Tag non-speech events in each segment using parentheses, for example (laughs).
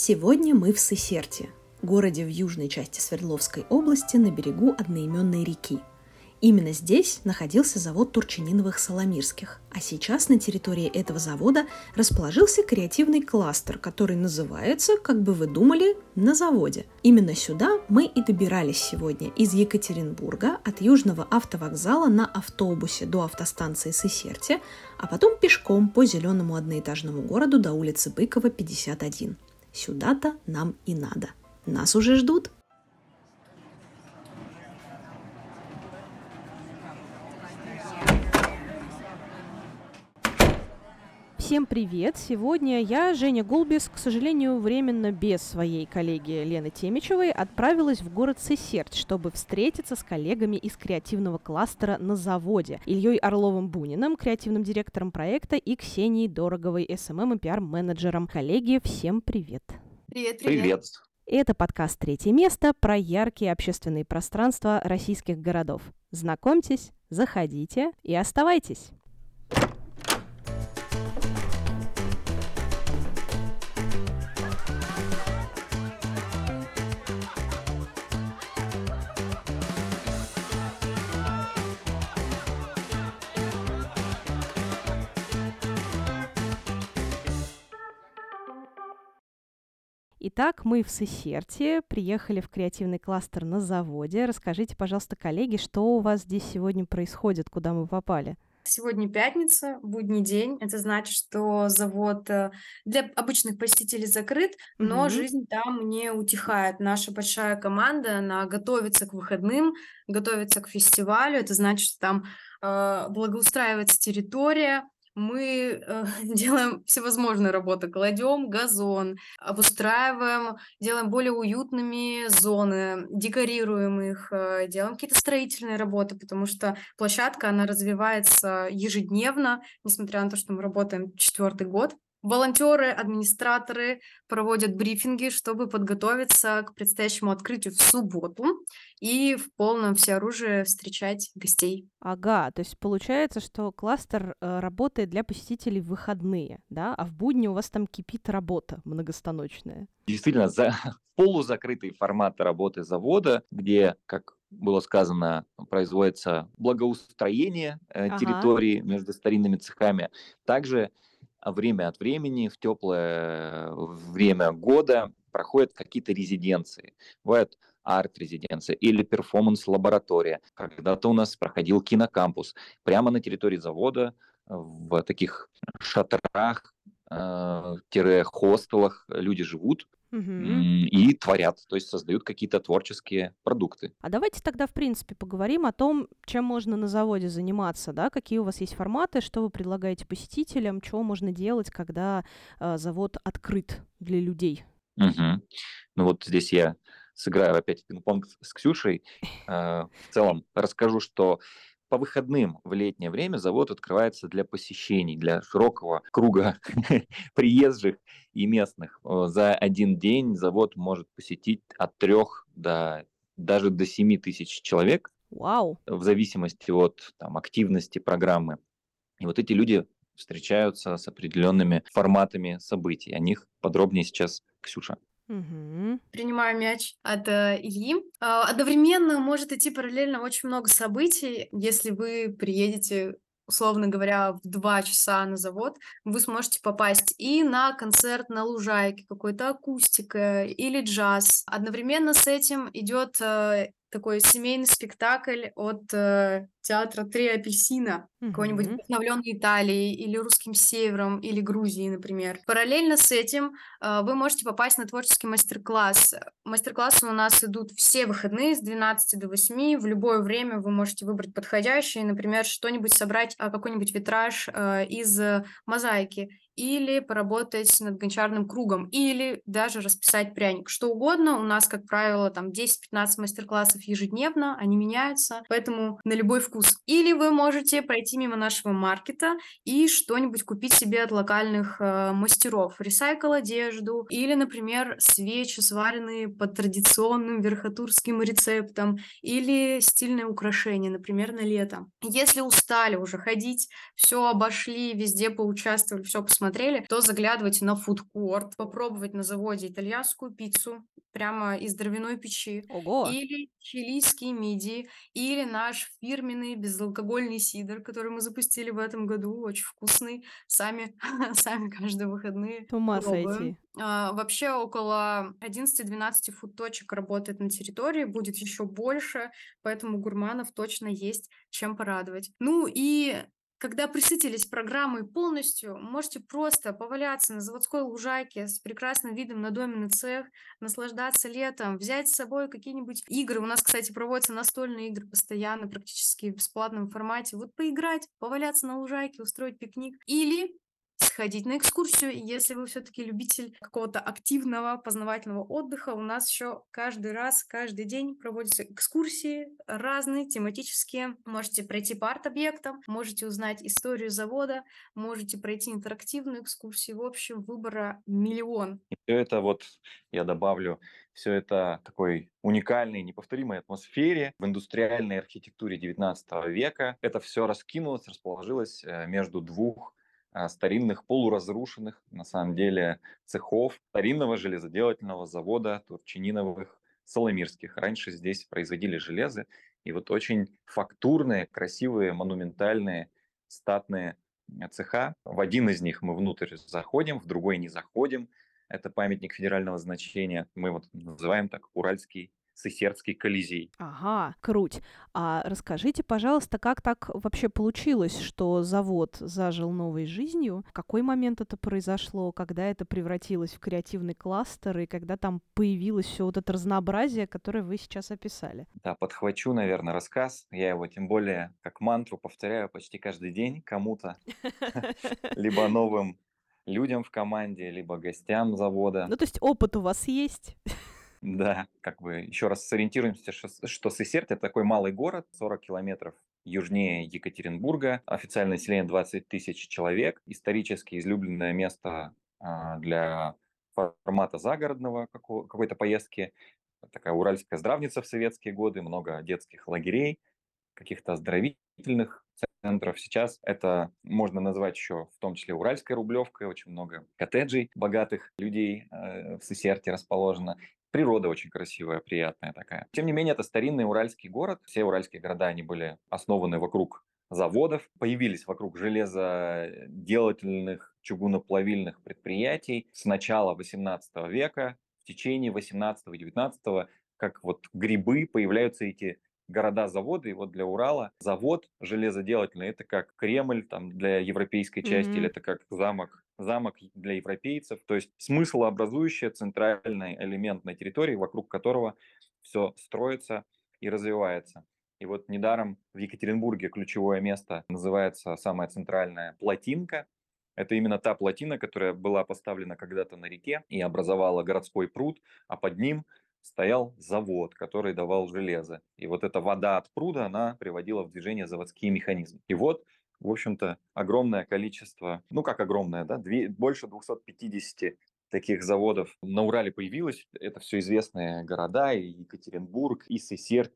Сегодня мы в Сысерте, городе в южной части Свердловской области на берегу одноименной реки. Именно здесь находился завод Турчининовых Соломирских, а сейчас на территории этого завода расположился креативный кластер, который называется, как бы вы думали, на заводе. Именно сюда мы и добирались сегодня из Екатеринбурга от Южного автовокзала на автобусе до автостанции Сысерте, а потом пешком по зеленому одноэтажному городу до улицы Быкова, 51. Сюда-то нам и надо. Нас уже ждут. Всем привет! Сегодня я, Женя Гулбис, к сожалению, временно без своей коллеги Лены Темичевой, отправилась в город Сысерть, чтобы встретиться с коллегами из креативного кластера на заводе, Ильей Орловым-Буниным, креативным директором проекта, и Ксенией Дороговой, SMM и пиар-менеджером. Коллеги, всем привет! Привет, привет! Привет! Это подкаст «Третье место» про яркие общественные пространства российских городов. Знакомьтесь, заходите и оставайтесь! Итак, мы в Сесерте, приехали в креативный кластер на заводе. Расскажите, пожалуйста, коллеги, что у вас здесь сегодня происходит, куда мы попали? Сегодня пятница, будний день. Это значит, что завод э, для обычных посетителей закрыт, но mm-hmm. жизнь там не утихает. Наша большая команда, она готовится к выходным, готовится к фестивалю. Это значит, что там э, благоустраивается территория, мы э, (laughs) делаем всевозможные работы, кладем газон, обустраиваем, делаем более уютными зоны, декорируем их, э, делаем какие-то строительные работы, потому что площадка, она развивается ежедневно, несмотря на то, что мы работаем четвертый год. Волонтеры, администраторы проводят брифинги, чтобы подготовиться к предстоящему открытию в субботу и в полном всеоружии встречать гостей. Ага, то есть получается, что кластер э, работает для посетителей в выходные, да, а в будни у вас там кипит работа многостаночная. Действительно, за (laughs) полузакрытый формат работы завода, где, как было сказано, производится благоустроение э, ага. территории между старинными цехами. Также время от времени, в теплое время года проходят какие-то резиденции. Бывают арт-резиденция или перформанс-лаборатория. Когда-то у нас проходил кинокампус. Прямо на территории завода в таких шатрах, э, хостелах люди живут, и творят, то есть создают какие-то творческие продукты. А давайте тогда, в принципе, поговорим о том, чем можно на заводе заниматься, да, какие у вас есть форматы, что вы предлагаете посетителям, чего можно делать, когда э, завод открыт для людей. Угу. Ну вот здесь я сыграю опять пинг-понг с Ксюшей. Э, в целом расскажу, что по выходным в летнее время завод открывается для посещений, для широкого круга (laughs) приезжих и местных. За один день завод может посетить от трех до даже до семи тысяч человек. Вау! В зависимости от там, активности программы. И вот эти люди встречаются с определенными форматами событий. О них подробнее сейчас Ксюша. Угу. Принимаю мяч от э, Ильи. Э, одновременно может идти параллельно очень много событий. Если вы приедете условно говоря, в два часа на завод, вы сможете попасть и на концерт на лужайке, какой-то акустика или джаз. Одновременно с этим идет э, такой семейный спектакль от э, театра «Три апельсина», mm-hmm. какой-нибудь вдохновленной Италией или русским севером или Грузией, например. Параллельно с этим э, вы можете попасть на творческий мастер-класс. Мастер-классы у нас идут все выходные с 12 до 8. В любое время вы можете выбрать подходящий, например, что-нибудь собрать, э, какой-нибудь витраж э, из мозаики или поработать над гончарным кругом, или даже расписать пряник. Что угодно. У нас, как правило, там 10-15 мастер-классов ежедневно, они меняются, поэтому на любой вкус. Или вы можете пройти мимо нашего маркета и что-нибудь купить себе от локальных э, мастеров. Ресайкл одежду или, например, свечи, сваренные по традиционным верхотурским рецептам, или стильное украшение, например, на лето. Если устали уже ходить, все обошли, везде поучаствовали, все посмотрели, посмотрели, то заглядывайте на фудкорт, попробовать на заводе итальянскую пиццу прямо из дровяной печи, Ого! или чилийские мидии, или наш фирменный безалкогольный сидр, который мы запустили в этом году, очень вкусный. Сами, (laughs) сами каждые выходные С ума сойти. А, Вообще около 11-12 фуд-точек работает на территории, будет еще больше, поэтому гурманов точно есть чем порадовать. Ну и когда присытились программой полностью, можете просто поваляться на заводской лужайке с прекрасным видом на доменный цех, наслаждаться летом, взять с собой какие-нибудь игры. У нас, кстати, проводятся настольные игры постоянно, практически в бесплатном формате. Вот поиграть, поваляться на лужайке, устроить пикник. Или сходить на экскурсию. И Если вы все-таки любитель какого-то активного познавательного отдыха, у нас еще каждый раз, каждый день проводятся экскурсии разные, тематические. Можете пройти по арт-объектам, можете узнать историю завода, можете пройти интерактивную экскурсию. В общем, выбора миллион. И все это вот, я добавлю, все это такой уникальной, неповторимой атмосфере в индустриальной архитектуре 19 века. Это все раскинулось, расположилось э, между двух старинных полуразрушенных, на самом деле, цехов старинного железоделательного завода Турчининовых Соломирских. Раньше здесь производили железо, и вот очень фактурные, красивые, монументальные, статные цеха. В один из них мы внутрь заходим, в другой не заходим. Это памятник федерального значения. Мы вот называем так Уральский Сысердский Колизей. Ага, круть. А расскажите, пожалуйста, как так вообще получилось, что завод зажил новой жизнью? В какой момент это произошло? Когда это превратилось в креативный кластер? И когда там появилось все вот это разнообразие, которое вы сейчас описали? Да, подхвачу, наверное, рассказ. Я его тем более как мантру повторяю почти каждый день кому-то, (laughs) либо новым людям в команде, либо гостям завода. Ну, то есть опыт у вас есть? (laughs) Да, как бы еще раз сориентируемся, что, Сысерть это такой малый город, 40 километров южнее Екатеринбурга, официальное население 20 тысяч человек, исторически излюбленное место а, для формата загородного какой-то поездки, такая уральская здравница в советские годы, много детских лагерей, каких-то оздоровительных центров. Сейчас это можно назвать еще в том числе Уральской рублевкой, очень много коттеджей богатых людей э, в Сысерте расположено. Природа очень красивая, приятная такая. Тем не менее, это старинный уральский город. Все уральские города, они были основаны вокруг заводов, появились вокруг железоделательных, чугуноплавильных предприятий с начала 18 века. В течение 18 и 19 как вот грибы появляются эти города-заводы, и вот для Урала завод железоделательный – это как Кремль там, для европейской части, или Мгм. это как замок, замок для европейцев. То есть смыслообразующий центральный элемент на территории, вокруг которого все строится и развивается. И вот недаром в Екатеринбурге ключевое место называется самая центральная плотинка. Это именно та плотина, которая была поставлена когда-то на реке и образовала городской пруд, а под ним стоял завод, который давал железо. И вот эта вода от пруда, она приводила в движение заводские механизмы. И вот, в общем-то, огромное количество, ну как огромное, да, две, больше 250 таких заводов на Урале появилось. Это все известные города, и Екатеринбург, и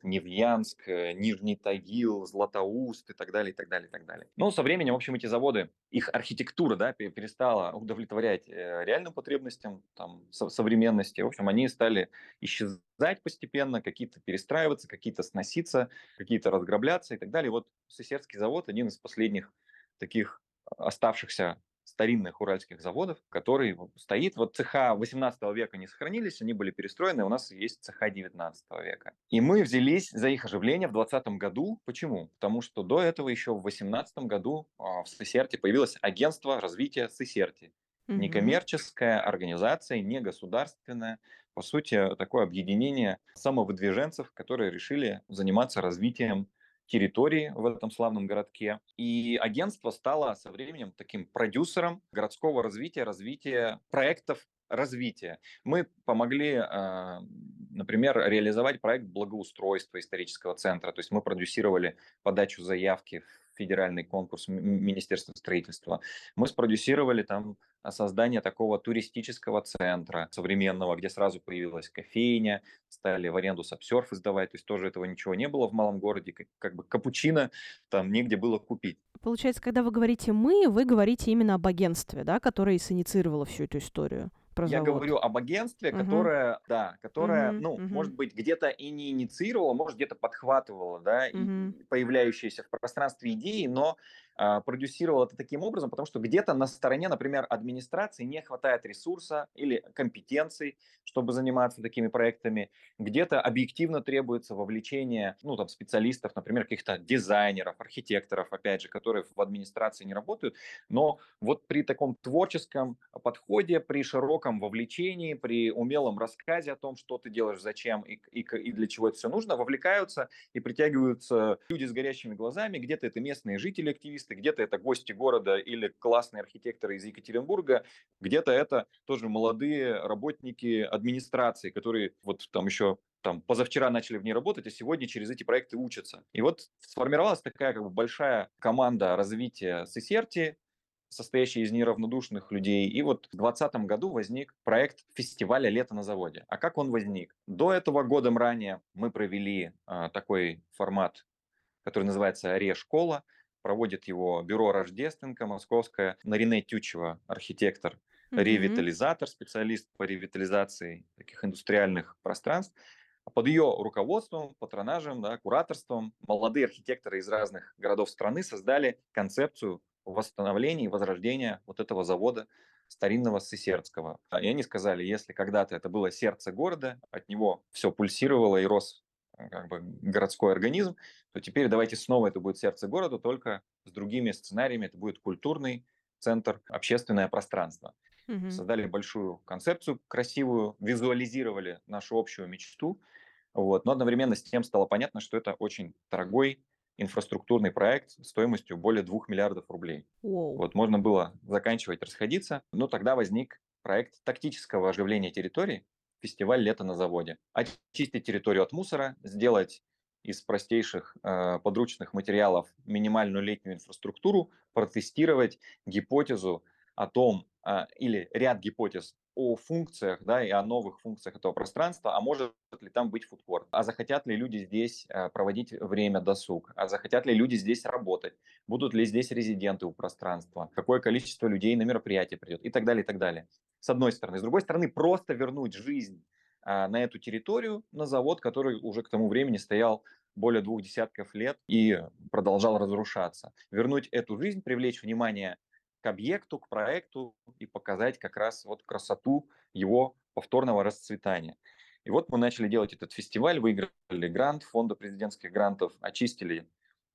Невьянск, э, Нижний Тагил, Златоуст и так далее, и так далее, и так далее. Но со временем, в общем, эти заводы, их архитектура, да, пе- перестала удовлетворять э, реальным потребностям там, со- современности. В общем, они стали исчезать постепенно, какие-то перестраиваться, какие-то сноситься, какие-то разграбляться и так далее. Вот Сысердский завод один из последних таких оставшихся старинных уральских заводов, который стоит. Вот цеха 18 века не сохранились, они были перестроены, у нас есть цеха 19 века. И мы взялись за их оживление в 20 году. Почему? Потому что до этого еще в 18 году а, в Сысерте появилось агентство развития Сысерти. Мгм. Некоммерческая организация, не государственная, по сути, такое объединение самовыдвиженцев, которые решили заниматься развитием территории в этом славном городке. И агентство стало со временем таким продюсером городского развития, развития проектов развития. Мы помогли, а, например, реализовать проект благоустройства исторического центра. То есть мы продюсировали подачу заявки федеральный конкурс Министерства строительства. Мы спродюсировали там создание такого туристического центра современного, где сразу появилась кофейня, стали в аренду сапсерф издавать, то есть тоже этого ничего не было в малом городе, как, как бы капучино там негде было купить. Получается, когда вы говорите «мы», вы говорите именно об агентстве, да, которое синициировало всю эту историю? Про Я говорю об агентстве, угу. которое, да, которое, угу, ну, угу. может быть, где-то и не инициировало, может, где-то подхватывало, да, угу. и появляющиеся в пространстве идеи, но продюсировал это таким образом, потому что где-то на стороне, например, администрации не хватает ресурса или компетенций, чтобы заниматься такими проектами. Где-то объективно требуется вовлечение ну, там, специалистов, например, каких-то дизайнеров, архитекторов, опять же, которые в администрации не работают. Но вот при таком творческом подходе, при широком вовлечении, при умелом рассказе о том, что ты делаешь, зачем и, и, и для чего это все нужно, вовлекаются и притягиваются люди с горящими глазами. Где-то это местные жители, активисты, специалисты, где-то это гости города или классные архитекторы из Екатеринбурга, где-то это тоже молодые работники администрации, которые вот там еще там позавчера начали в ней работать, а сегодня через эти проекты учатся. И вот сформировалась такая как бы большая команда развития Сесерти, состоящая из неравнодушных людей. И вот в 2020 году возник проект фестиваля «Лето на заводе». А как он возник? До этого годом ранее мы провели а, такой формат, который называется «Ре-школа», проводит его бюро Рождественка московское, Нарине Тючева, архитектор, mm-hmm. ревитализатор, специалист по ревитализации таких индустриальных пространств. Под ее руководством, патронажем, да, кураторством молодые архитекторы из разных городов страны создали концепцию восстановления и возрождения вот этого завода старинного Сысердского. И они сказали, если когда-то это было сердце города, от него все пульсировало и рос как бы городской организм, то теперь давайте снова это будет сердце города, только с другими сценариями. Это будет культурный центр, общественное пространство. Угу. Создали большую концепцию красивую, визуализировали нашу общую мечту. Вот. Но одновременно с тем стало понятно, что это очень дорогой инфраструктурный проект стоимостью более 2 миллиардов рублей. Wow. Вот можно было заканчивать, расходиться, но тогда возник проект тактического оживления территории, фестиваль «Лето на заводе». Очистить территорию от мусора, сделать из простейших э, подручных материалов минимальную летнюю инфраструктуру, протестировать гипотезу о том, э, или ряд гипотез о функциях, да, и о новых функциях этого пространства, а может ли там быть фудкорт, а захотят ли люди здесь э, проводить время досуг, а захотят ли люди здесь работать, будут ли здесь резиденты у пространства, какое количество людей на мероприятие придет? И так далее, и так далее. С одной стороны. С другой стороны, просто вернуть жизнь а, на эту территорию, на завод, который уже к тому времени стоял более двух десятков лет и продолжал разрушаться. Вернуть эту жизнь, привлечь внимание к объекту, к проекту и показать как раз вот красоту его повторного расцветания. И вот мы начали делать этот фестиваль, выиграли грант фонда президентских грантов, очистили,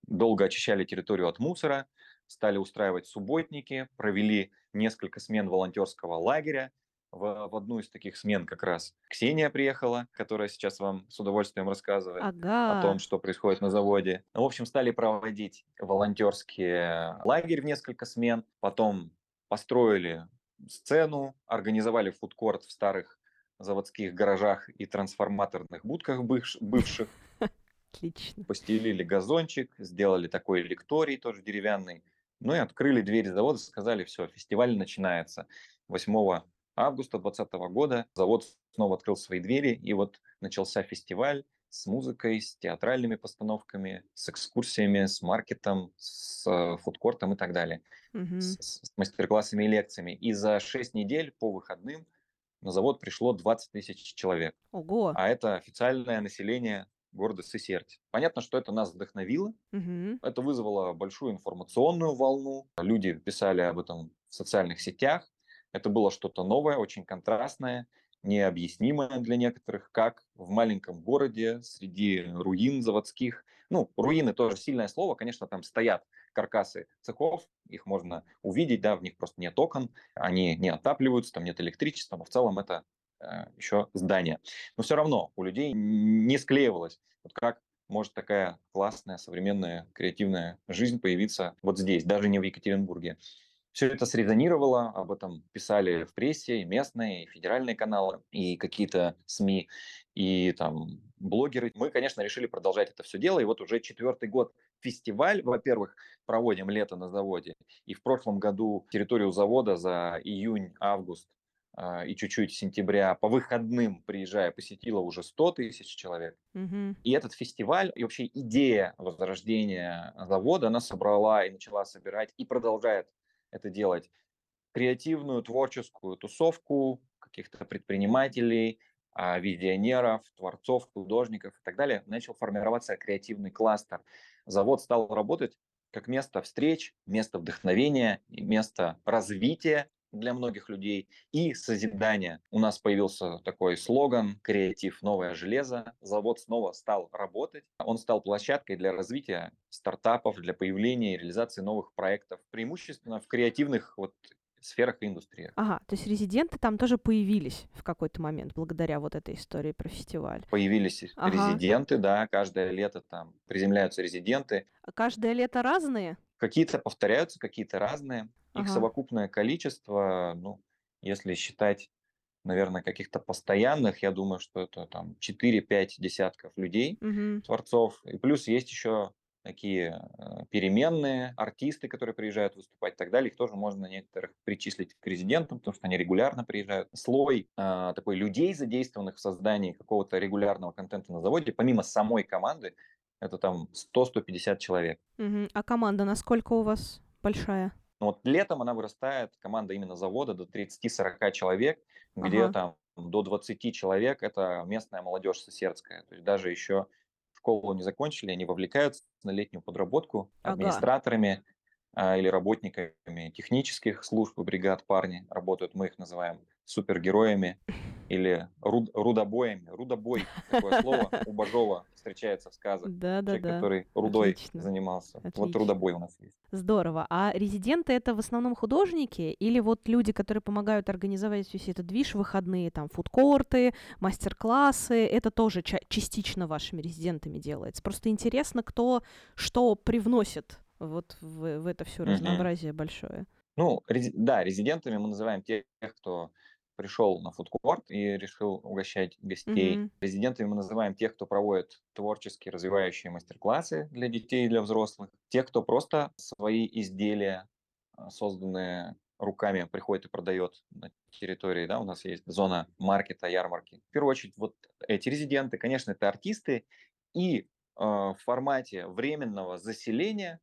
долго очищали территорию от мусора, стали устраивать субботники, провели несколько смен волонтерского лагеря, в, в одну из таких смен как раз Ксения приехала, которая сейчас вам с удовольствием рассказывает ага. о том, что происходит на заводе. В общем, стали проводить волонтерские лагерь в несколько смен, потом построили сцену, организовали фудкорт в старых заводских гаражах и трансформаторных будках бывших. (laughs) Отлично. Постелили газончик, сделали такой лекторий тоже деревянный. Ну и открыли двери завода, сказали, все, фестиваль начинается. 8 августа 2020 года завод снова открыл свои двери, и вот начался фестиваль с музыкой, с театральными постановками, с экскурсиями, с маркетом, с э, фудкортом и так далее, угу. с, с мастер-классами и лекциями. И за 6 недель по выходным на завод пришло 20 тысяч человек. Ого! А это официальное население города Сесерть. Понятно, что это нас вдохновило, угу. это вызвало большую информационную волну. Люди писали об этом в социальных сетях, это было что-то новое, очень контрастное, необъяснимое для некоторых, как в маленьком городе среди руин заводских. Ну, руины тоже сильное слово, конечно, там стоят каркасы цехов, их можно увидеть, да, в них просто нет окон, они не отапливаются, там нет электричества, но в целом это еще здание. Но все равно у людей не склеивалось, вот как может такая классная, современная, креативная жизнь появиться вот здесь, даже не в Екатеринбурге. Все это срезонировало, об этом писали в прессе, и местные, и федеральные каналы, и какие-то СМИ, и там блогеры. Мы, конечно, решили продолжать это все дело, и вот уже четвертый год фестиваль, во-первых, проводим лето на заводе, и в прошлом году территорию завода за июнь-август и чуть-чуть сентября по выходным, приезжая, посетило уже 100 тысяч человек. Угу. И этот фестиваль, и вообще идея возрождения завода, она собрала и начала собирать, и продолжает это делать. Креативную, творческую тусовку каких-то предпринимателей, а, визионеров, творцов, художников и так далее. Начал формироваться креативный кластер. Завод стал работать как место встреч, место вдохновения, место развития для многих людей и созидания. У нас появился такой слоган «Креатив – новое железо». Завод снова стал работать. Он стал площадкой для развития стартапов, для появления и реализации новых проектов, преимущественно в креативных вот сферах и индустриях. Ага, то есть резиденты там тоже появились в какой-то момент благодаря вот этой истории про фестиваль. Появились ага. резиденты, да, каждое лето там приземляются резиденты. А каждое лето разные? Какие-то повторяются, какие-то разные. Их ага. совокупное количество, ну, если считать, наверное, каких-то постоянных, я думаю, что это там 4-5 десятков людей, угу. творцов. И плюс есть еще такие э, переменные артисты, которые приезжают выступать и так далее. Их тоже можно некоторых причислить к резидентам, потому что они регулярно приезжают. Слой э, такой людей, задействованных в создании какого-то регулярного контента на заводе, помимо самой команды, это там 100-150 человек. Угу. А команда насколько у вас большая? Ну, вот летом она вырастает, команда именно завода, до 30-40 человек, где ага. там до 20 человек это местная молодежь сосердская. То есть даже еще школу не закончили, они вовлекаются на летнюю подработку ага. администраторами а, или работниками технических служб и бригад парни работают, мы их называем супергероями или руд, рудобоями. Рудобой такое слово у Бажова встречается в сказах. Да, да, Человек, да. который рудой Отлично. занимался. Отлично. Вот рудобой у нас есть. Здорово. А резиденты это в основном художники или вот люди, которые помогают организовать весь этот движ, выходные, там, фудкорты, мастер-классы, это тоже ча- частично вашими резидентами делается. Просто интересно, кто что привносит вот в, в это все разнообразие большое. Ну, рези- да, резидентами мы называем тех, кто пришел на фудкорт и решил угощать гостей. Мгм. Резидентами мы называем тех, кто проводит творческие развивающие мастер-классы для детей и для взрослых. Тех, кто просто свои изделия, а, созданные руками, приходит и продает на территории, да, у нас есть зона маркета, ярмарки. В первую очередь, вот эти резиденты, конечно, это артисты, и а, в формате временного заселения,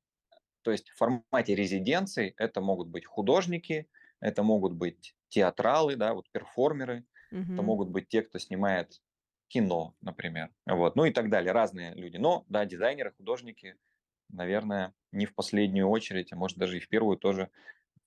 то есть в формате резиденций, это могут быть художники, это могут быть театралы, да, вот перформеры, Мгм. это могут быть те, кто снимает кино, например, вот, ну и так далее, разные люди. Но, да, дизайнеры, художники, наверное, не в последнюю очередь, а может даже и в первую тоже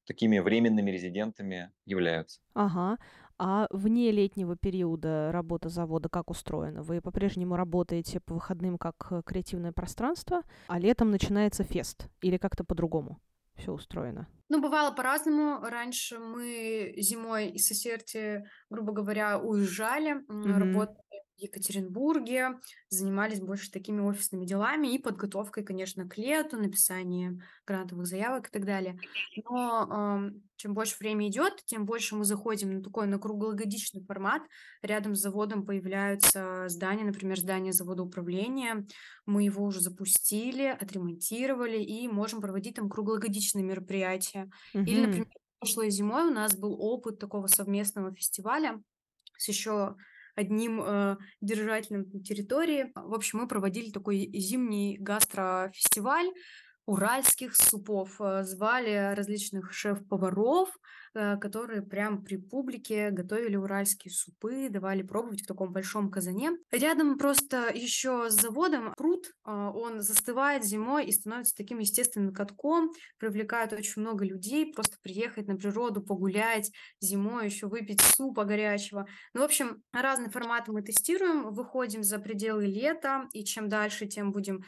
такими временными резидентами являются. Ага. А вне летнего периода работа завода как устроена? Вы по-прежнему работаете по выходным как э, креативное пространство, а летом начинается фест или как-то по-другому все устроено? Ну, бывало по-разному. Раньше мы зимой из Сосерти, грубо говоря, уезжали, Мгм. работали Екатеринбурге, занимались больше такими офисными делами и подготовкой, конечно, к лету, написанием грантовых заявок и так далее. Но ам, чем больше время идет, тем больше мы заходим на такой на круглогодичный формат. Рядом с заводом появляются здания, например, здание завода управления. Мы его уже запустили, отремонтировали и можем проводить там круглогодичные мероприятия. Или, Мгм. например, прошлой зимой у нас был опыт такого совместного фестиваля с еще одним э, держателем территории. В общем, мы проводили такой зимний гастрофестиваль уральских супов. Э, Звали различных шеф-поваров, которые прям при публике готовили уральские супы, давали пробовать в таком большом казане. Рядом просто еще с заводом пруд, э, он застывает зимой и становится таким естественным катком, привлекает очень много людей, просто приехать на природу, погулять, зимой еще выпить супа горячего. Ну, в общем, разные форматы мы тестируем, выходим за пределы лета, и чем дальше, тем будем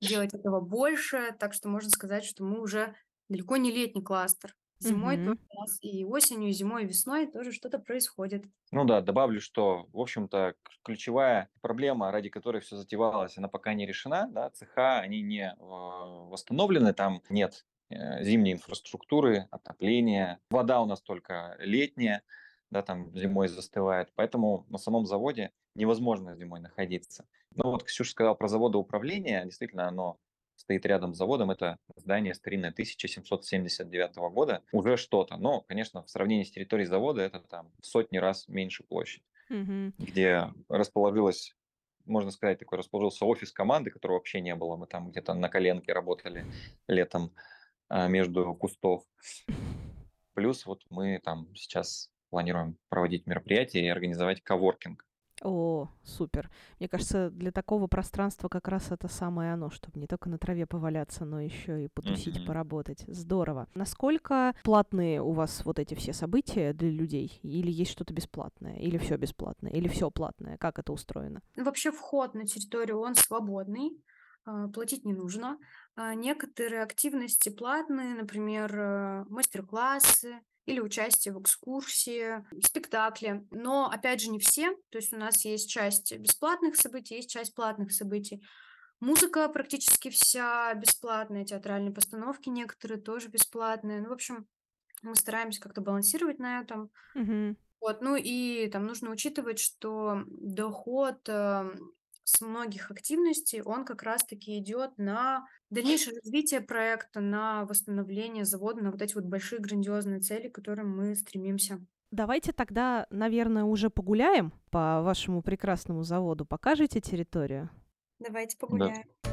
делать этого больше. Так что можно сказать, что мы уже далеко не летний кластер. Зимой Мгм. тоже у нас и осенью, и зимой, и весной тоже что-то происходит. Ну да, добавлю, что, в общем-то, ключевая проблема, ради которой все затевалось, она пока не решена, да, цеха, они не э, восстановлены, там нет э, зимней инфраструктуры, отопления. Вода у нас только летняя, да, там зимой застывает. Поэтому на самом заводе невозможно зимой находиться. Ну вот Ксюша сказала про заводоуправление. Действительно, оно стоит рядом с заводом. Это здание старинное 1779 года. Уже что-то. Но, конечно, в сравнении с территорией завода это там в сотни раз меньше площадь, Мгм. где расположилась можно сказать, такой расположился офис команды, которого вообще не было. Мы там где-то на коленке работали летом а, между кустов. Плюс вот мы там сейчас планируем проводить мероприятия и организовать коворкинг. О, супер. Мне кажется, для такого пространства как раз это самое оно, чтобы не только на траве поваляться, но еще и потусить, Мгм. поработать. Здорово. Насколько платные у вас вот эти все события для людей? Или есть что-то бесплатное? Или все бесплатное? Или все платное? Как это устроено? Вообще вход на территорию, он свободный, а, платить не нужно. А, Некоторые активности платные, например, э, мастер-классы или участие в экскурсии, спектакле. Но, опять же, не все. То есть у нас есть часть бесплатных событий, есть часть платных событий. Музыка практически вся бесплатная, театральные постановки некоторые тоже бесплатные. Ну, в общем, мы стараемся как-то балансировать на этом. Мгм. Вот, ну и там нужно учитывать, что доход эм, с многих активностей, он как раз-таки идет на дальнейшее развитие проекта, на восстановление завода, на вот эти вот большие грандиозные цели, к которым мы стремимся. Давайте тогда, наверное, уже погуляем по вашему прекрасному заводу. Покажите территорию? Давайте Да.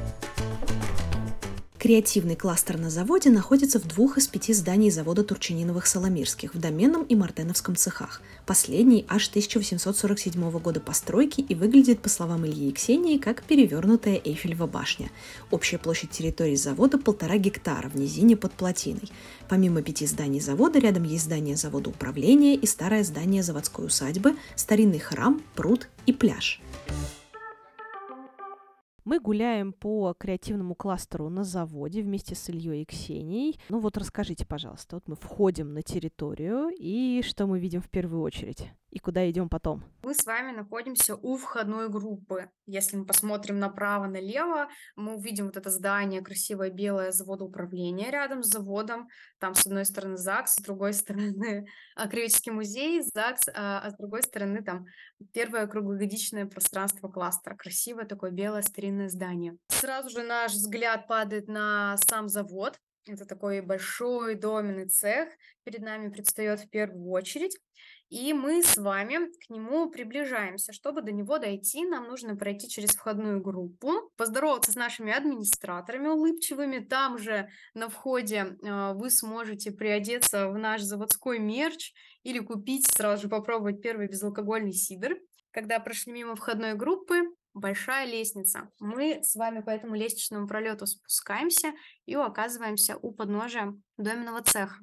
Креативный кластер на заводе находится в двух из пяти зданий завода Турчининовых Соломирских в Доменном и Мартеновском цехах. Последний аж 1847 года постройки и выглядит, по словам Ильи и Ксении, как перевернутая Эйфелева башня. Общая площадь территории завода полтора гектара в низине под плотиной. Помимо пяти зданий завода, рядом есть здание завода управления и старое здание заводской усадьбы, старинный храм, пруд и пляж. Мы гуляем по креативному кластеру на заводе вместе с Ильей и Ксенией. Ну вот расскажите, пожалуйста, вот мы входим на территорию, и что мы видим в первую очередь? И куда идем потом? Мы с вами находимся у входной группы. Если мы посмотрим направо-налево, мы увидим вот это здание, красивое белое завода управления рядом с заводом. Там с одной стороны ЗАГС, с другой стороны (laughs) Краеведческий музей, ЗАГС, а, а с другой стороны там первое круглогодичное пространство кластера. Красивое такое белое старинное здание. Сразу же наш взгляд падает на сам завод. Это такой большой доменный цех. Перед нами предстает в первую очередь. И мы с вами к нему приближаемся. Чтобы до него дойти, нам нужно пройти через входную группу, поздороваться с нашими администраторами улыбчивыми. Там же на входе э, вы сможете приодеться в наш заводской мерч или купить, сразу же попробовать первый безалкогольный сидр. Когда прошли мимо входной группы, большая лестница. Мы с вами по этому лестничному пролету спускаемся и оказываемся у подножия доменного цеха.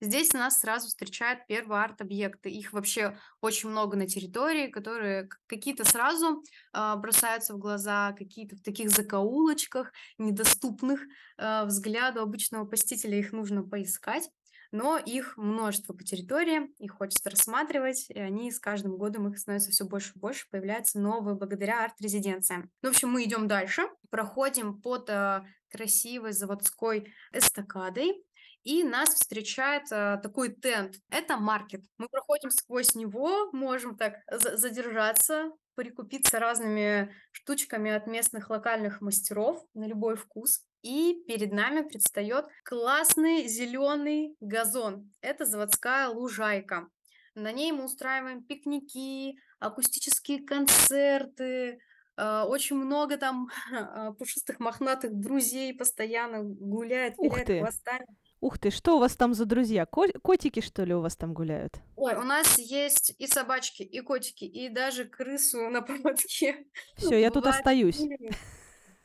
Здесь нас сразу встречают первые арт-объекты. Их вообще очень много на территории, которые какие-то сразу а, бросаются в глаза, какие-то в таких закоулочках, недоступных а, взгляду обычного посетителя. Их нужно поискать. Но их множество по территории, их хочется рассматривать, и они с каждым годом их становится все больше и больше, появляются новые благодаря арт-резиденциям. Ну, в общем, мы идем дальше, проходим под а, красивой заводской эстакадой, и нас встречает а, такой тент. Это маркет. Мы проходим сквозь него, можем так за- задержаться, прикупиться разными штучками от местных локальных мастеров на любой вкус. И перед нами предстает классный зеленый газон. Это заводская лужайка. На ней мы устраиваем пикники, акустические концерты, э, очень много там а, (laughs) пушистых мохнатых друзей постоянно гуляет, виляет хвостами. Ух ты, что у вас там за друзья? Ко- котики, что ли, у вас там гуляют? Ой, у нас есть и собачки, и котики, и даже крысу на поводке. Все, я тут остаюсь.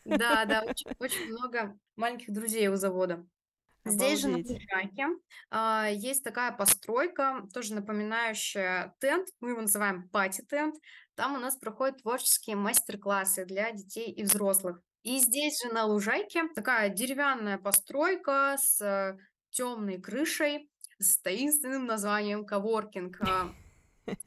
Да, да, очень, очень много маленьких друзей у завода. Здесь же на лужайке а, есть такая постройка, тоже напоминающая тент, мы его называем пати-тент. Там у нас проходят творческие мастер-классы для детей и взрослых. И здесь же на лужайке такая деревянная постройка с темной крышей, с таинственным названием коворкинг. А,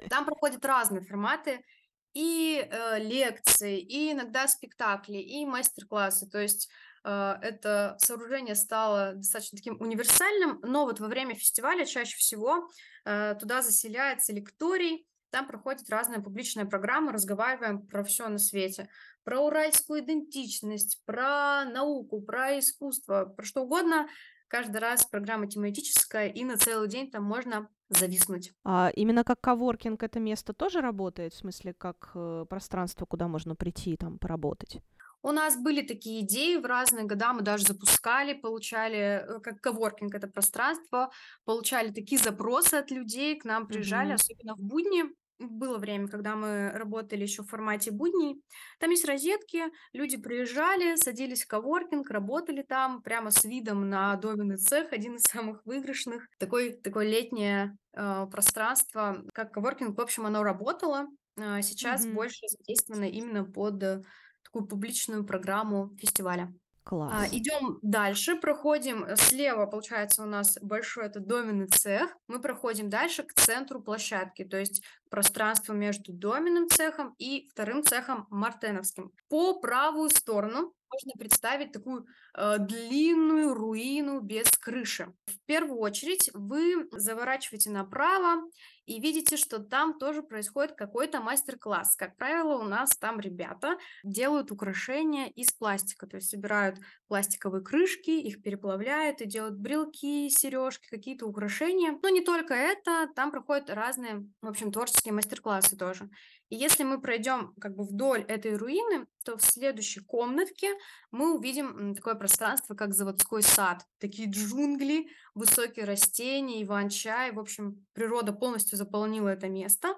Там проходят разные форматы, и э, лекции, и иногда спектакли, и мастер-классы. То есть э, это сооружение стало достаточно таким универсальным, но вот во время фестиваля чаще всего э, туда заселяется лекторий, там проходит разная публичная программа, разговариваем про все на свете. Про уральскую идентичность, про науку, про искусство, про что угодно. Каждый раз программа тематическая, и на целый день там можно зависнуть. А именно как коворкинг это место тоже работает, в смысле как э, пространство, куда можно прийти и там поработать? У нас были такие идеи в разные года, мы даже запускали, получали, э, как коворкинг это пространство, получали такие запросы от людей, к нам приезжали, Мгм. особенно в будни. Было время, когда мы работали еще в формате будней. Там есть розетки, люди приезжали, садились в коворкинг, работали там прямо с видом на доменный цех, один из самых выигрышных. Такой, такое летнее э, пространство, как коворкинг, в общем, оно работало. А сейчас Мгм. больше задействовано именно под э, такую публичную программу фестиваля. А, Класс. идем дальше, проходим э, слева, получается, у нас большой это доменный цех. Мы проходим дальше к центру площадки, то есть пространство между доменным цехом и вторым цехом мартеновским. По правую сторону можно представить такую длинную руину без крыши. В первую очередь вы заворачиваете направо и видите, что там тоже происходит какой-то мастер-класс. Как правило, у нас там ребята делают украшения из пластика, то есть собирают пластиковые крышки, их переплавляют и делают брелки, сережки, какие-то украшения. Но не только это, там проходят разные, в общем, творческие мастер-классы тоже. И если мы пройдем как бы вдоль этой руины, то в следующей комнатке мы увидим такое пространство, как заводской сад. Такие джунгли, высокие растения, иван-чай. В общем, природа полностью заполнила это место.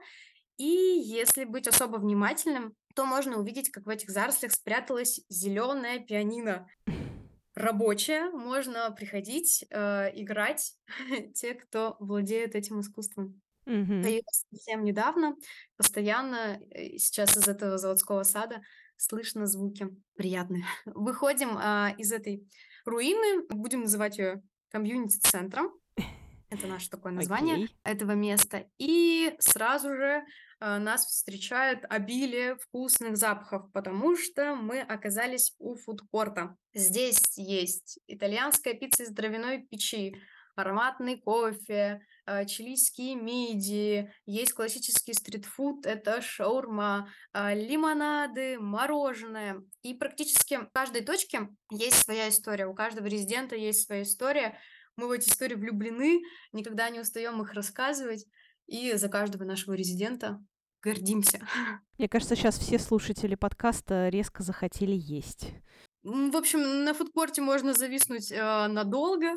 И если быть особо внимательным, то можно увидеть, как в этих зарослях спряталась зеленая пианино рабочая, можно приходить, э, играть, (laughs) те, кто владеет этим искусством. Появилась совсем недавно, постоянно э, сейчас из этого заводского сада слышно звуки приятные. (laughs) Выходим а, из этой руины, будем называть ее комьюнити-центром. Это наше такое название Окей. этого места. И сразу же а, нас встречает обилие вкусных запахов, потому что мы оказались у фудкорта. Здесь есть итальянская пицца из дровяной печи, ароматный кофе, чилийские мидии, есть классический стритфуд, это шаурма, а, лимонады, мороженое. И практически в каждой точке есть своя история, у каждого резидента есть своя история. Мы в эти истории влюблены, никогда не устаем их рассказывать, и за каждого нашего резидента гордимся. Мне кажется, сейчас все слушатели подкаста резко захотели есть. В общем, на фудкорте можно зависнуть э, надолго.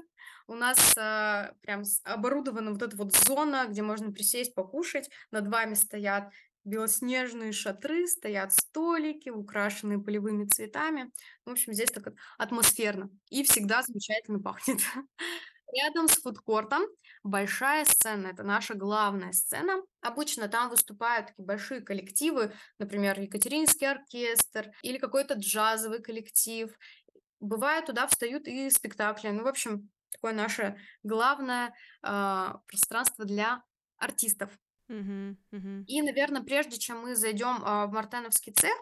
У нас э, прям оборудована вот эта вот зона, где можно присесть, покушать. Над вами стоят белоснежные шатры, стоят столики, украшенные полевыми цветами. В общем, здесь так атмосферно и всегда замечательно пахнет. (laughs) Рядом с фудкортом большая сцена, это наша главная сцена. Обычно там выступают такие большие коллективы, например, Екатерининский оркестр или какой-то джазовый коллектив. Бывает, туда встают и спектакли. Ну, в общем, такое наше главное а, пространство для артистов. Мгм, мгм. И, наверное, прежде чем мы зайдем а, в Мартеновский цех,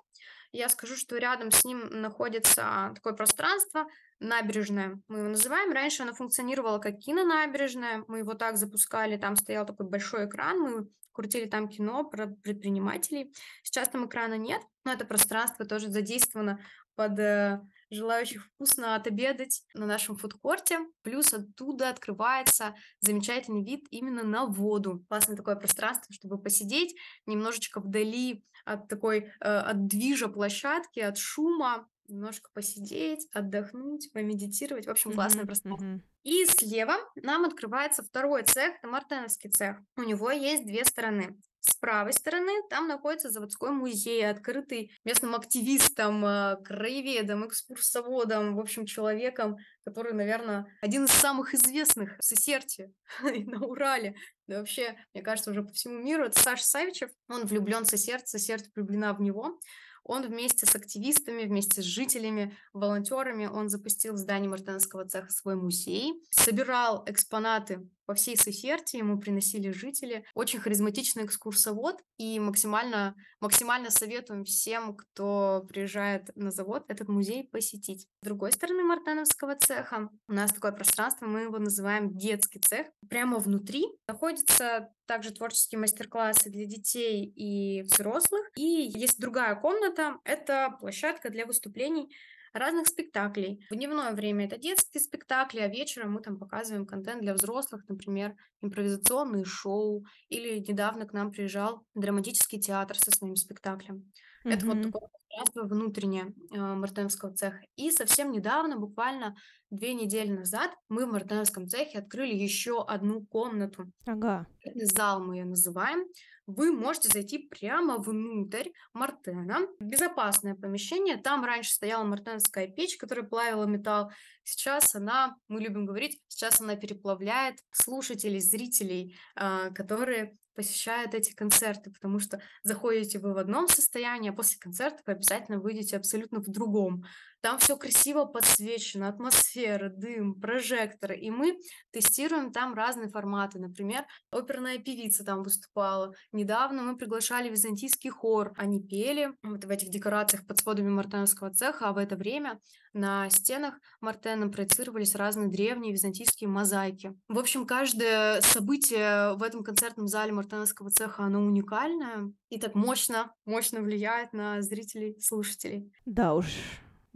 я скажу, что рядом с ним находится такое пространство, набережная, мы его называем. Раньше оно функционировало как кинонабережная, мы его так запускали, там стоял такой большой экран, мы крутили там кино про предпринимателей. Сейчас там экрана нет, но это пространство тоже задействовано под э, желающих вкусно отобедать на нашем фудкорте. Плюс оттуда открывается замечательный вид именно на воду. Классное такое пространство, чтобы посидеть немножечко вдали от такой, э, от движа площадки, от шума, немножко посидеть, отдохнуть, помедитировать. В общем, классное Мгм, пространство. мгм. И слева нам открывается второй цех, это Мартеновский цех. У него есть две стороны. С правой стороны там находится заводской музей, открытый местным активистам, э, краеведом, экскурсоводом, в общем, человеком, который, наверное, один из самых известных в Сесерте (laughs) и на Урале. Да вообще, мне кажется, уже по всему миру. Это Саша Савичев. Он влюблен в Сесерт, Сесерт влюблена в него. Он вместе с активистами, вместе с жителями, волонтерами, он запустил в здании Мартеновского цеха свой музей, собирал экспонаты по всей Сахерте ему приносили жители. Очень харизматичный экскурсовод и максимально, максимально советуем всем, кто приезжает на завод, этот музей посетить. С другой стороны Мартеновского цеха у нас такое пространство, мы его называем детский цех. Прямо внутри находятся также творческие мастер-классы для детей и взрослых. И есть другая комната, это площадка для выступлений разных спектаклей. В дневное время это детские спектакли, а вечером мы там показываем контент для взрослых, например, импровизационные шоу. Или недавно к нам приезжал драматический театр со своим спектаклем. Mm-hmm. Это вот такое пространство внутреннее э, Мартеновского цеха. И совсем недавно, буквально две недели назад, мы в Мартеновском цехе открыли еще одну комнату. Ага. Зал мы ее называем вы можете зайти прямо внутрь Мартена. Безопасное помещение. Там раньше стояла мартеновская печь, которая плавила металл. Сейчас она, мы любим говорить, сейчас она переплавляет слушателей, зрителей, а, которые посещают эти концерты, потому что заходите вы в одном состоянии, а после концерта вы обязательно выйдете абсолютно в другом. Там все красиво подсвечено, атмосфера, дым, прожекторы. И мы тестируем там разные форматы. Например, оперная певица там выступала. Недавно мы приглашали византийский хор. Они пели вот в этих декорациях под сводами Мартеновского цеха, а в это время на стенах Мартена проецировались разные древние византийские мозаики. В общем, каждое событие в этом концертном зале Мартеновского цеха, оно уникальное и так мощно, мощно влияет на зрителей, слушателей. Да уж,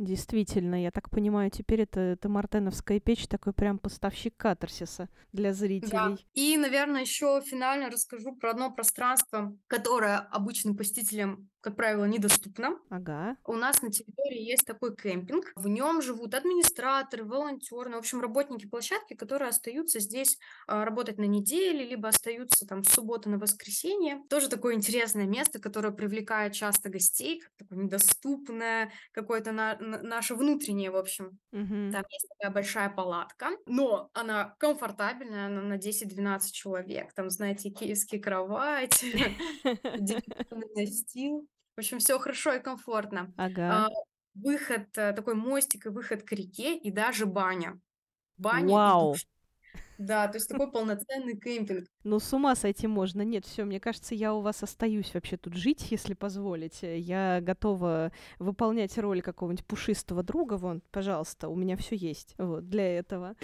Действительно, я так понимаю, теперь это, это мартеновская печь такой прям поставщик катарсиса для зрителей. Да. И, наверное, еще финально расскажу про одно пространство, которое обычным посетителям как правило, недоступно. Ага. У нас на территории есть такой кемпинг. В нем живут администраторы, волонтеры, ну, в общем, работники площадки, которые остаются здесь а, работать на неделе, либо остаются там с субботы на воскресенье. Тоже такое интересное место, которое привлекает часто гостей, как такое недоступное, какое-то на, на, наше внутреннее, в общем. Угу. Там есть такая большая палатка, но она комфортабельная, она на 10-12 человек. Там, знаете, киевские кровати, (laughs) (laughs) настил. В общем, все хорошо и комфортно. Ага. А, выход, э, такой мостик и выход к реке, и даже баня. Баня и Вау. душ. Да, то есть такой (laughs) полноценный кемпинг. Ну, с ума сойти можно. Нет, все, мне кажется, я у вас остаюсь вообще тут жить, если позволите. Я готова выполнять роль какого-нибудь пушистого друга. Вон, пожалуйста, у меня все есть вот для этого.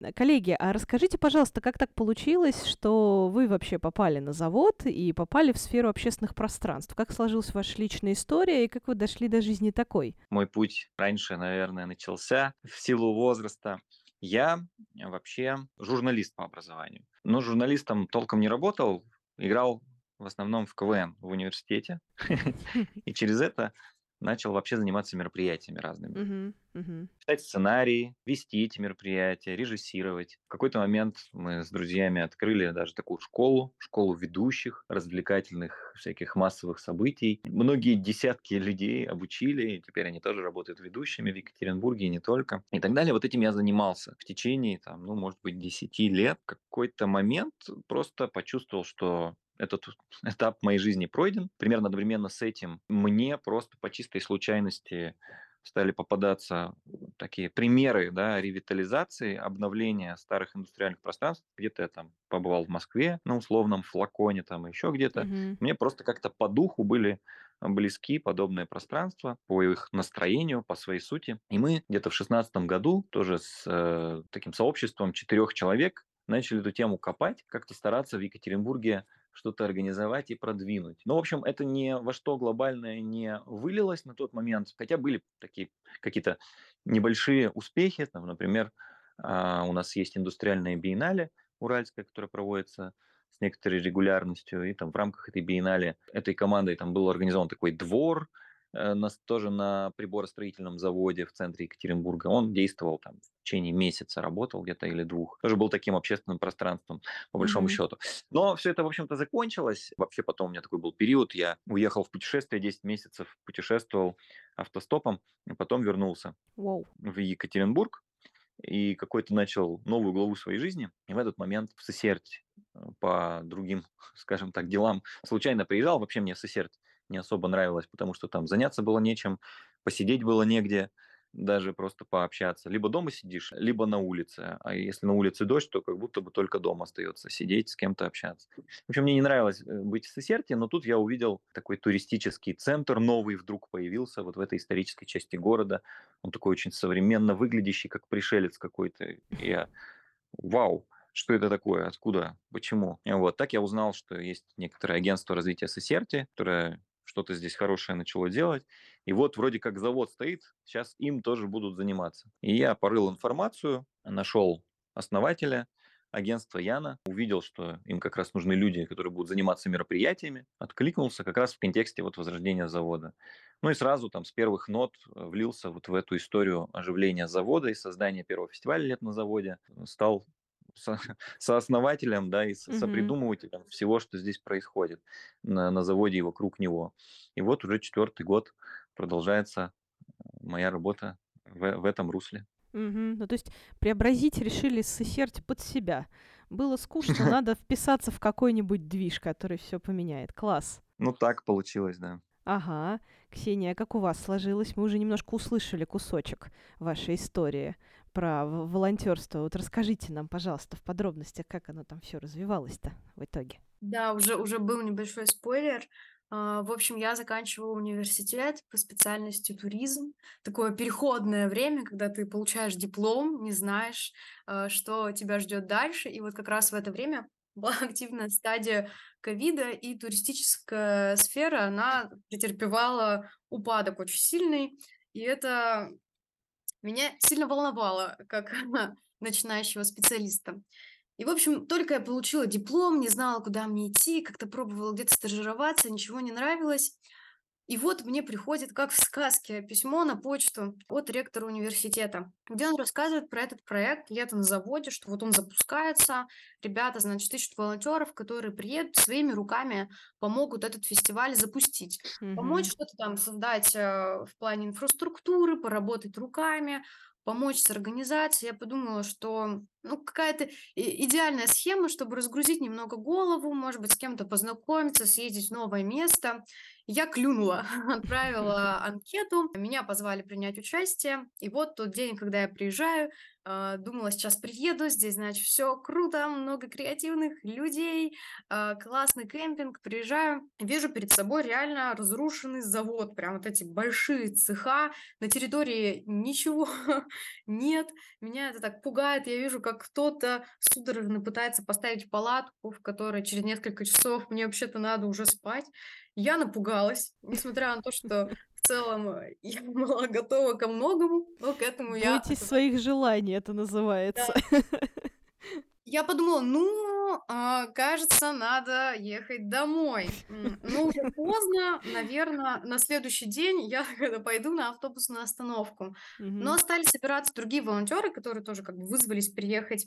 Э, коллеги, а расскажите, пожалуйста, как так получилось, что вы вообще попали на завод и попали в сферу общественных пространств? Как сложилась ваша личная история и как вы дошли до жизни такой? Мой путь раньше, наверное, начался в силу возраста. Я вообще журналист по образованию. Но журналистом толком не работал, играл в основном в КВН в университете. (laughs) И через это начал вообще заниматься мероприятиями разными. Мгм, мгм. Писать сценарии, вести эти мероприятия, режиссировать. В какой-то момент мы с друзьями открыли даже такую школу, школу ведущих, развлекательных всяких массовых событий. Многие десятки людей обучили, и теперь они тоже работают ведущими в Екатеринбурге и не только. И так далее. Вот этим я занимался в течение, там, ну, может быть, 10 лет. В какой-то момент просто почувствовал, что этот (laughs) этап моей жизни пройден. Примерно одновременно с этим мне просто по чистой случайности стали попадаться такие примеры да, ревитализации, обновления старых индустриальных пространств. Где-то я там побывал в Москве на условном флаконе, там еще где-то. Мгм. Мне просто как-то по духу были близки подобные пространства, по их настроению, по своей сути. И мы где-то в шестнадцатом году тоже с э, таким сообществом четырех человек начали эту тему копать, как-то стараться в Екатеринбурге что-то организовать и продвинуть. Но, в общем, это ни во что глобальное не вылилось на тот момент, хотя были такие какие-то небольшие успехи. Там, например, а, у нас есть индустриальная биеннале уральская, которая проводится с некоторой регулярностью, и там в рамках этой биеннале этой командой там был организован такой двор, нас тоже на приборостроительном заводе в центре Екатеринбурга. Он действовал там в течение месяца, работал где-то или двух. Тоже был таким общественным пространством, по большому mm-hmm. счету. Но все это, в общем-то, закончилось. Вообще потом у меня такой был период, я уехал в путешествие, 10 месяцев путешествовал автостопом, и потом вернулся wow. в Екатеринбург и какой-то начал новую главу своей жизни. И в этот момент в Сесерть э, по другим, (laughs) скажем так, делам случайно приезжал. Вообще мне Сесерть не особо нравилось, потому что там заняться было нечем, посидеть было негде, даже просто пообщаться. Либо дома сидишь, либо на улице. А если на улице дождь, то как будто бы только дома остается сидеть, с кем-то общаться. В общем, мне не нравилось э, быть в Сесерте, но тут я увидел такой туристический центр новый вдруг появился вот в этой исторической части города. Он такой очень современно выглядящий, как пришелец какой-то. Я, вау, что это такое, откуда, почему. Вот так я узнал, что есть некоторое агентство развития Сесерти, которое что-то здесь хорошее начало делать. И вот вроде как завод стоит, сейчас им тоже будут заниматься. И я порыл информацию, нашел основателя агентства Яна, увидел, что им как раз нужны люди, которые будут заниматься мероприятиями, откликнулся как раз в контексте вот возрождения завода. Ну и сразу там с первых нот э, влился вот в эту историю оживления завода и создания первого фестиваля лет на заводе. Стал со, (laughs) сооснователем, да, и со, mm-hmm. сопридумывателем всего, что здесь происходит на, на заводе и вокруг него. И вот уже четвертый год продолжается э, моя работа в, в этом русле. Угу. Ну, то есть преобразить решили сысерть под себя. Было скучно, (laughs) надо вписаться в какой-нибудь движ, который все поменяет. Класс. Ну, так получилось, да. Ага. Ксения, как у вас сложилось? Мы уже немножко услышали кусочек вашей истории про волонтерство. Вот расскажите нам, пожалуйста, в подробностях, как оно там все развивалось-то в итоге. Да, уже, уже был небольшой спойлер. А, в общем, я заканчивала университет по специальности туризм. Такое переходное время, когда ты получаешь диплом, не знаешь, а, что тебя ждет дальше. И вот как раз в это время (laughs) была активная стадия ковида, и туристическая сфера, она претерпевала упадок очень сильный. И это меня сильно волновало, как (laughs) начинающего специалиста. И, в общем, только я получила диплом, не знала, куда мне идти, как-то пробовала где-то стажироваться, ничего не нравилось. И вот мне приходит, как в сказке, письмо на почту от ректора университета, где он рассказывает про этот проект «Лето на заводе», что вот он запускается, ребята, значит, ищут волонтеров, которые приедут своими руками, помогут этот фестиваль запустить. Mm-hmm. Помочь что-то там создать э, в плане инфраструктуры, поработать руками, помочь с организацией. Я подумала, что ну, какая-то идеальная схема, чтобы разгрузить немного голову, может быть, с кем-то познакомиться, съездить в новое место. Я клюнула, (laughs) отправила анкету, меня позвали принять участие. И вот тот день, когда я приезжаю, а, думала, сейчас приеду, здесь, значит, все круто, много креативных людей, а, классный кемпинг, приезжаю, вижу перед собой реально разрушенный завод, прям вот эти большие цеха, на территории ничего (laughs) нет, меня это так пугает, я вижу, как кто-то судорожно пытается поставить палатку, в которой через несколько часов мне вообще-то надо уже спать, я напугалась, несмотря на то, что целом э, (laughs) я была готова ко многому, но к этому я... Бойтесь своих желаний, это называется. Да. (laughs) Я подумала, ну, а, кажется, надо ехать домой. Ну, уже (laughs) поздно, наверное, на следующий день я (laughs) пойду на автобусную остановку. Но стали собираться другие волонтеры, которые тоже как бы вызвались приехать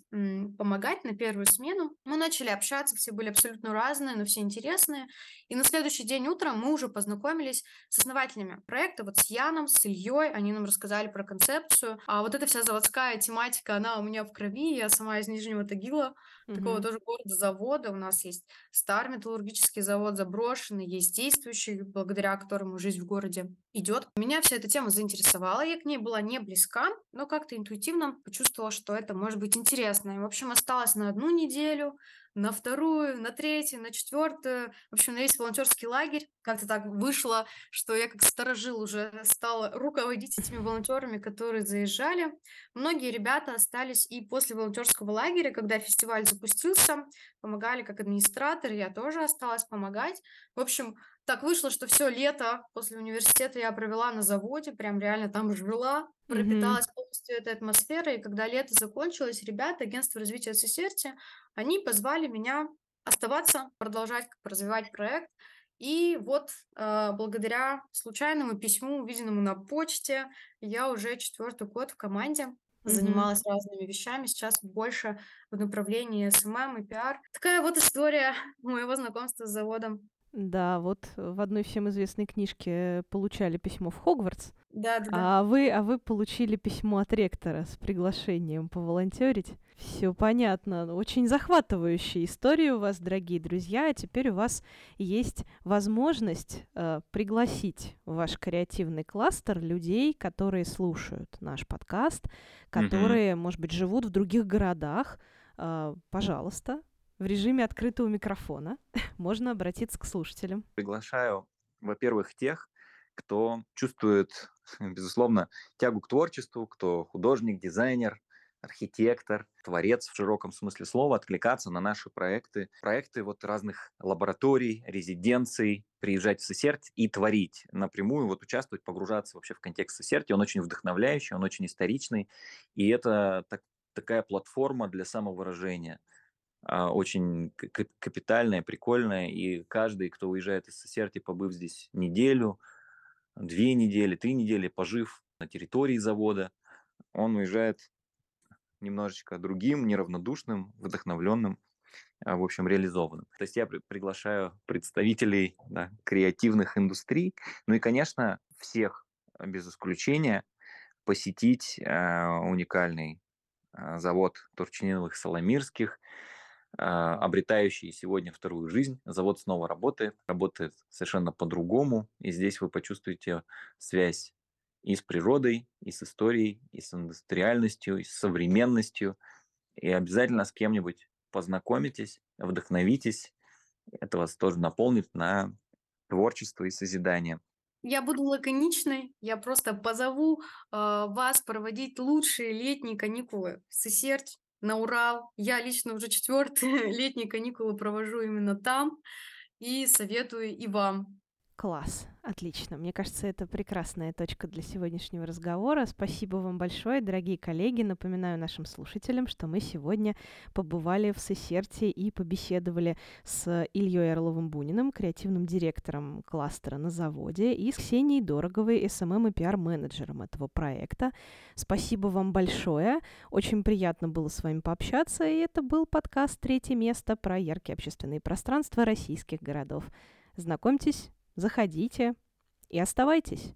помогать на первую смену. Мы начали общаться, все были абсолютно разные, но все интересные. И на следующий день утром мы уже познакомились с основателями проекта, вот с Яном, с Ильей, они нам рассказали про концепцию. А вот эта вся заводская тематика, она у меня в крови, я сама из Нижнего Тагила, mm-hmm. Такого тоже города-завода. У нас есть старый металлургический завод заброшенный, есть действующий, благодаря которому жизнь в городе идет. Меня вся эта тема заинтересовала, я к ней была не близка, но как-то интуитивно почувствовала, что это может быть интересно. И, в общем, осталось на одну неделю, на вторую, на третью, на четвертую. В общем, на весь волонтерский лагерь. Как-то так вышло, что я как сторожил уже стала руководить этими волонтерами, которые заезжали. Многие ребята остались и после волонтерского лагеря, когда фестиваль запустился, помогали как администратор, я тоже осталась помогать. В общем, так вышло, что все лето после университета я провела на заводе, прям реально там жила, пропиталась mm-hmm. полностью этой атмосферой. И когда лето закончилось, ребята, агентство развития Сесерти, они позвали меня оставаться, продолжать развивать проект. И вот э, благодаря случайному письму, увиденному на почте, я уже четвертый год в команде mm-hmm. занималась разными вещами. Сейчас больше в направлении SMM и пиар. Такая вот история (laughs) моего знакомства с заводом. Да, вот в одной всем известной книжке получали письмо в Хогвартс. Да, да, да. А вы, а вы получили письмо от ректора с приглашением поволонтерить? Все понятно. Очень захватывающая история у вас, дорогие друзья. А теперь у вас есть возможность э, пригласить в ваш креативный кластер людей, которые слушают наш подкаст, которые, mm-hmm. может быть, живут в других городах. Э, пожалуйста, в режиме открытого микрофона (laughs) можно обратиться к слушателям. Приглашаю, во-первых, тех, кто чувствует, (laughs) безусловно, тягу к творчеству, кто художник, дизайнер, архитектор, творец в широком смысле слова, откликаться на наши проекты, проекты вот разных лабораторий, резиденций, приезжать в Сесерть и творить напрямую, вот участвовать, погружаться вообще в контекст Сесерти. Он очень вдохновляющий, он очень историчный, и это так, такая платформа для самовыражения а, очень капитальная, прикольная, и каждый, кто уезжает из Сесерти, побыв здесь неделю, две недели, три недели, пожив на территории завода, он уезжает немножечко другим, неравнодушным, вдохновленным, а, в общем, реализованным. То есть я при- приглашаю представителей да, креативных индустрий, ну и, конечно, всех без исключения посетить э, уникальный э, завод Турчининовых Соломирских, э, обретающий сегодня вторую жизнь. Завод снова работает, работает совершенно по-другому, и здесь вы почувствуете связь и с природой, и с историей, и с индустриальностью, и с современностью. И обязательно с кем-нибудь познакомитесь, вдохновитесь. Это вас тоже наполнит на творчество и созидание. Я буду лаконичной, я просто позову э, вас проводить лучшие летние каникулы в Сесерть, на Урал. Я лично уже четвертые (laughs) летние каникулы провожу именно там и советую и вам Класс, отлично. Мне кажется, это прекрасная точка для сегодняшнего разговора. Спасибо вам большое, дорогие коллеги. Напоминаю нашим слушателям, что мы сегодня побывали в Сесерте и побеседовали с Ильей Орловым-Буниным, креативным директором кластера на заводе, и с Ксенией Дороговой, SMM и пиар-менеджером этого проекта. Спасибо вам большое. Очень приятно было с вами пообщаться, и это был подкаст «Третье место» про яркие общественные пространства российских городов. Знакомьтесь, заходите и оставайтесь.